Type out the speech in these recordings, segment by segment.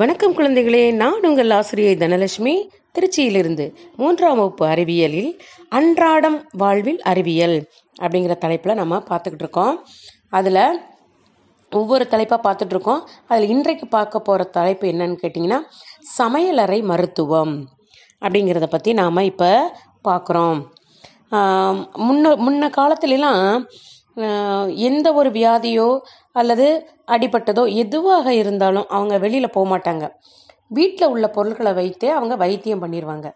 வணக்கம் குழந்தைகளே நான் உங்கள் ஆசிரியை தனலட்சுமி. திருச்சியிலிருந்து மூன்றாம் வகுப்பு அறிவியலில் அன்றாடம் வாழ்வில் அறிவியல் அப்படிங்கிற தலைப்பில் நம்ம பார்த்துக்கிட்டு இருக்கோம். அதில் ஒவ்வொரு தலைப்பாக பார்த்துட்டு இருக்கோம். அதில் இன்றைக்கு பார்க்க போகிற தலைப்பு என்னன்னு கேட்டிங்கன்னா சமையலறை மருத்துவம் அப்படிங்கிறத பற்றி நாம் இப்போ பார்க்குறோம். முன்ன முன்ன காலத்துலலாம் எந்த ஒரு வியாதியோ அல்லது அடிபட்டதோ எதுவாக இருந்தாலும் அவங்க வெளியில் போக மாட்டாங்க. வீட்டில் உள்ள பொருட்களை வைத்தே அவங்க வைத்தியம் பண்ணிடுவாங்க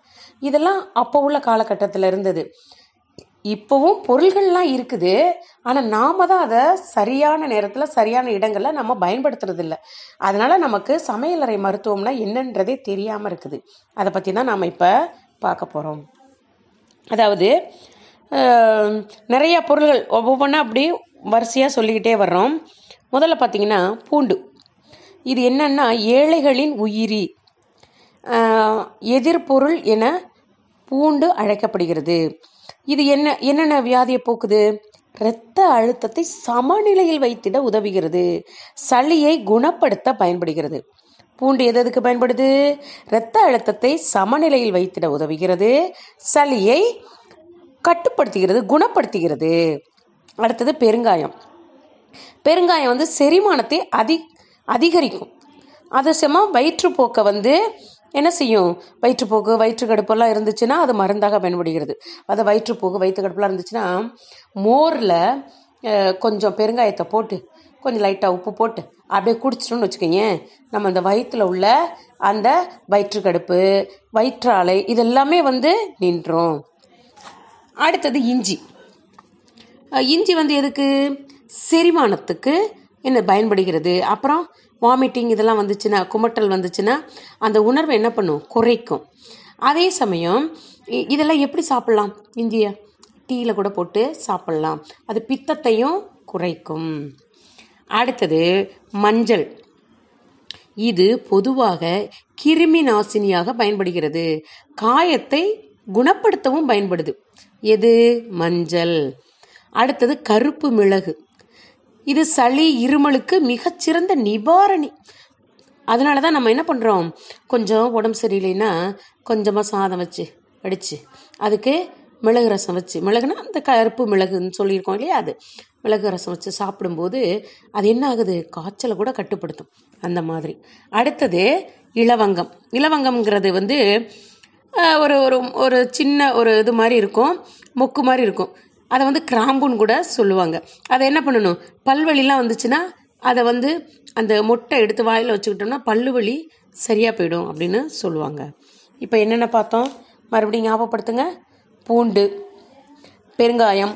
இதெல்லாம் அப்போ உள்ள காலகட்டத்தில் இருந்தது. இப்போவும் பொருள்கள்லாம் இருக்குது. ஆனால் நாம தான் அதை சரியான நேரத்தில் சரியான இடங்களில் நம்ம பயன்படுத்துறது இல்லை அதனால நமக்கு சமையலறை மருத்துவம்னா என்னன்றதே தெரியாமல் இருக்குது. அதை பற்றி தான் நாம் இப்போ பார்க்க போகிறோம் அதாவது நிறைய பொருள்கள் ஒவ்வொன்றா அப்படி வரிசையாக சொல்லிக்கிட்டே வர்றோம். முதல்ல பார்த்தீங்கன்னா பூண்டு. இது என்னன்னா ஏழைகளின் உயிரி. எதிர்பொருள் என பூண்டு அழைக்கப்படுகிறது. இது என்ன என்னென்ன வியாதியை போக்குது? இரத்த அழுத்தத்தை சமநிலையில் வைத்திட உதவுகிறது. சளியை குணப்படுத்த பயன்படுகிறது. பூண்டு எது எதுக்கு பயன்படுது? இரத்த அழுத்தத்தை சமநிலையில் வைத்திட உதவுகிறது. சளியை கட்டுப்படுத்துகிறது குணப்படுத்துகிறது அடுத்தது பெருங்காயம். பெருங்காயம் வந்து செரிமானத்தை அதி அதிகரிக்கும். அது செம வயிற்றுப்போக்கை வந்து என்ன செய்யும்? வயிற்றுப்போக்கு வயிற்றுக்கடுப்பெல்லாம் இருந்துச்சுன்னா அது மருந்தாக பயன்படுகிறது. அது வயிற்றுப்போக்கு வயிற்றுக்கடுப்பெல்லாம் இருந்துச்சுன்னா மோரில் கொஞ்சம் பெருங்காயத்தை போட்டு கொஞ்சம் லைட்டாக உப்பு போட்டு அப்படியே குடிச்சிட்டோம்னு வச்சுக்கோங்க. நம்ம அந்த வயிற்றுல உள்ள அந்த வயிற்றுக்கடுப்பு வயிற்றாலை இதெல்லாமே வந்து நின்றோம். அடுத்தது இஞ்சி. இஞ்சி வந்து எதுக்கு? செரிமானத்துக்கு என்ன பயன்படுகிறது? அப்புறம் வாமிட்டிங் இதெல்லாம் வந்துச்சுன்னா குமட்டல் வந்துச்சுன்னா அந்த உணர்வை என்ன பண்ணும்? குறைக்கும். அதே சமயம் இ- இதெல்லாம் எப்படி சாப்பிட்லாம்? இஞ்சியை டீயில் கூட போட்டு சாப்பிட்லாம். அது பித்தத்தையும் குறைக்கும். அடுத்தது மஞ்சள். இது பொதுவாக கிருமி நாசினியாக பயன்படுகிறது. காயத்தை குணப்படுத்தவும் பயன்படுது. எது? மஞ்சள். அடுத்தது கருப்பு மிளகு. இது சளி இருமலுக்கு மிகச்சிறந்த நிவாரணி. அதனால தான் நம்ம என்ன பண்ணுறோம் கொஞ்சம் உடம்பு சரியில்லைன்னா கொஞ்சமாக சாதம் வச்சு வடித்து அதுக்கு மிளகு ரசம் வச்சு மிளகுனா அந்த கருப்பு மிளகுன்னு சொல்லியிருக்கோம் இல்லையா அது. மிளகு ரசம் வச்சு சாப்பிடும்போது அது என்ன ஆகுது? காய்ச்சலை கூட கட்டுப்படுத்தும். அந்த மாதிரி. அடுத்தது இலவங்கம். இலவங்கம்ங்கிறது வந்து ஒரு ஒரு ஒரு சின்ன ஒரு இது மாதிரி இருக்கும். மொக்கு மாதிரி இருக்கும். அதை வந்து கிராம்புன்னு கூட சொல்லுவாங்க. அதை என்ன பண்ணணும்? பல்வழிலாம் வந்துச்சுன்னா அதை வந்து அந்த மொட்டை எடுத்து வாயில் வச்சுக்கிட்டோம்னா பல்லு வலி சரியாக போயிடும் அப்படின்னு சொல்லுவாங்க. இப்போ என்னென்ன பார்த்தோம்? மறுபடியும் ஞாபகப்படுத்துங்க. பூண்டு பெருங்காயம்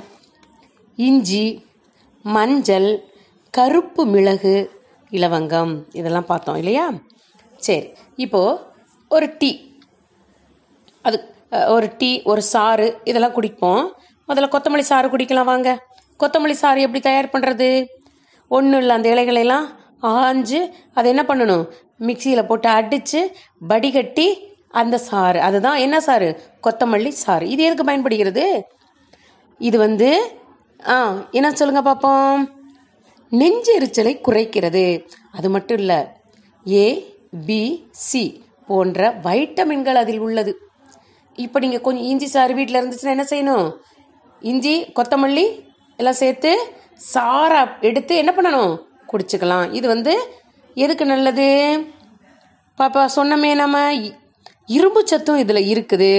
இஞ்சி மஞ்சள் கருப்பு மிளகு இலவங்கம். இதெல்லாம் பார்த்தோம் இல்லையா? சரி. இப்போது ஒரு டீ. அது ஒரு டீ ஒரு சாறு இதெல்லாம் குடிப்போம். முதல்ல கொத்தமல்லி சாறு குடிக்கலாம் வாங்க. கொத்தமல்லி சாறு எப்படி தயார் பண்ணுறது ஒன்றும் இல்லை அந்த இலைகளெல்லாம் ஆஞ்சு அதை என்ன பண்ணணும்? மிக்சியில் போட்டு அடித்து வடிகட்டி அந்த சாறு. அதுதான் என்ன சாறு? கொத்தமல்லி சாறு. இது எதுக்கு பயன்படுகிறது? இது வந்து ஆ என்ன சொல்லுங்க பார்ப்போம். நெஞ்செரிச்சலை குறைக்கிறது. அது மட்டும் இல்லை ஏ பி சி போன்ற வைட்டமின்கள் அதில் உள்ளது. இப்போ நீங்கள் கொஞ்சம் இஞ்சி சாறு வீட்டில் இருந்துச்சுன்னா என்ன செய்யணும்? இஞ்சி கொத்தமல்லி எல்லாம் சேர்த்து சாரை எடுத்து என்ன பண்ணணும்? குடிச்சுக்கலாம். இது வந்து எதுக்கு நல்லது? பாப்பா சொன்னமே நம்ம இரும்பு சத்தும் இதில் இருக்குது.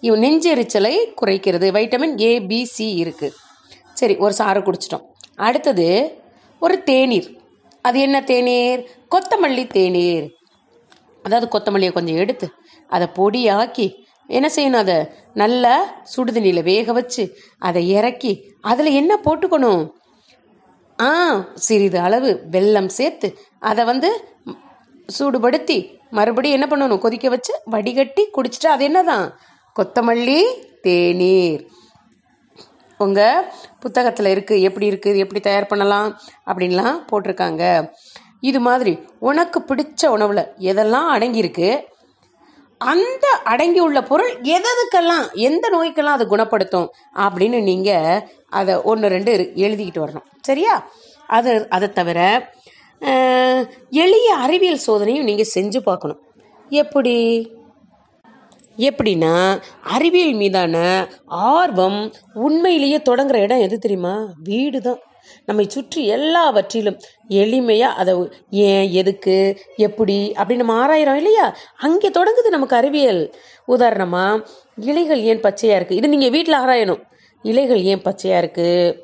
இவ் நெஞ்செரிச்சலை குறைக்கிறது. வைட்டமின் ஏ இருக்குது சரி ஒரு சாறு குடிச்சிட்டோம். அடுத்தது ஒரு தேநீர். அது என்ன தேநீர்? கொத்தமல்லி தேநீர். அதாவது கொத்தமல்லியை கொஞ்சம் எடுத்து அதை பொடியாக்கி என்ன செய்யணும் அதை? நல்லா சுடுதண்ணியில் வேக வச்சு அதை இறக்கி அதில் என்ன போட்டுக்கணும்? ஆ சிறிது அளவு வெல்லம் சேர்த்து அதை வந்து சூடுபடுத்தி மறுபடியும் என்ன பண்ணணும்? கொதிக்க வச்சு வடிகட்டி குடிச்சிட்டு அது என்னதான்? கொத்தமல்லி தேநீர். உங்கள் புத்தகத்தில் இருக்குது எப்படி இருக்குது எப்படி தயார் பண்ணலாம்? அப்படின்லாம் போட்டிருக்காங்க. இது மாதிரி உனக்கு பிடிச்ச உணவில் எதெல்லாம் அடங்கியிருக்கு? அந்த அடங்கி உள்ள பொருள் எதுக்கெல்லாம் எந்த நோய்க்கெல்லாம் அது குணப்படுத்தும் அப்படின்னு நீங்கள் அதை ஒன்று ரெண்டு எழுதிக்கிட்டு வரணும். சரியா? அது அதை தவிர எளிய அறிவியல் சோதனையும் நீங்கள் செஞ்சு பார்க்கணும். எப்படி? எப்படின்னா அறிவியல் மீதான ஆர்வம் உண்மையிலேயே தொடங்குற இடம் எது தெரியுமா? வீடு தான் நம்மை சுற்றி எல்லாவற்றிலும் எளிமையாக அதை ஏன் எதுக்கு எப்படி அப்படின்னு நம்ம ஆராயிரம் இல்லையா? அங்கே தொடங்குது நமக்கு அறிவியல். உதாரணமாக இலைகள் ஏன் பச்சையாக இருக்குது இது நீங்கள் வீட்டில் ஆராயணும். இலைகள் ஏன் பச்சையாக இருக்குது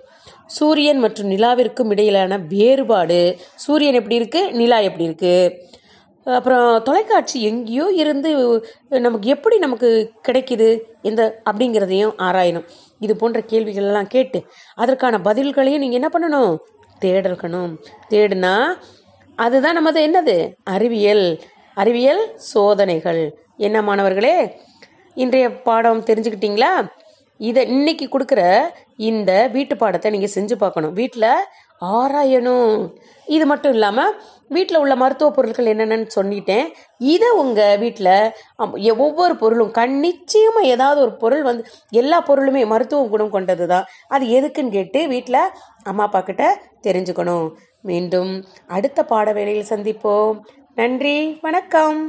சூரியன் மற்றும் நிலாவிற்கும் இடையிலான வேறுபாடு. சூரியன் எப்படி இருக்குது நிலா எப்படி இருக்குது அப்புறம் தொலைக்காட்சி எங்கேயோ இருந்து நமக்கு எப்படி நமக்கு கிடைக்குது? இந்த அப்படிங்கிறதையும் ஆராயணும். இது போன்ற கேள்விகள் எல்லாம் கேட்டு அதற்கான பதில்களையும் நீங்கள் என்ன பண்ணணும்? தேடல்கணும். தேடுனா அதுதான் நமது என்னது? அறிவியல். அறிவியல் சோதனைகள். என்ன மாணவர்களே? இன்றைய பாடம் தெரிஞ்சுக்கிட்டீங்களா? இதை இன்னைக்கு கொடுக்குற இந்த வீட்டு பாடத்தை நீங்கள் செஞ்சு பார்க்கணும். வீட்டில் ஆராயணும். இது மட்டும் இல்லாமல் வீட்டில் உள்ள மருத்துவ பொருட்கள் என்னென்னு சொல்லிட்டேன். இதை உங்கள் வீட்டில் ஒவ்வொரு பொருளும் கண் நிச்சயமாக ஏதாவது ஒரு பொருள் வந்து எல்லா பொருளுமே மருத்துவ குணம் கொண்டது தான் அது எதுக்குன்னு கேட்டு வீட்டில் அம்மா அப்பா கிட்ட தெரிஞ்சுக்கணும். மீண்டும் அடுத்த பாட வேலையில் சந்திப்போம். நன்றி. வணக்கம்.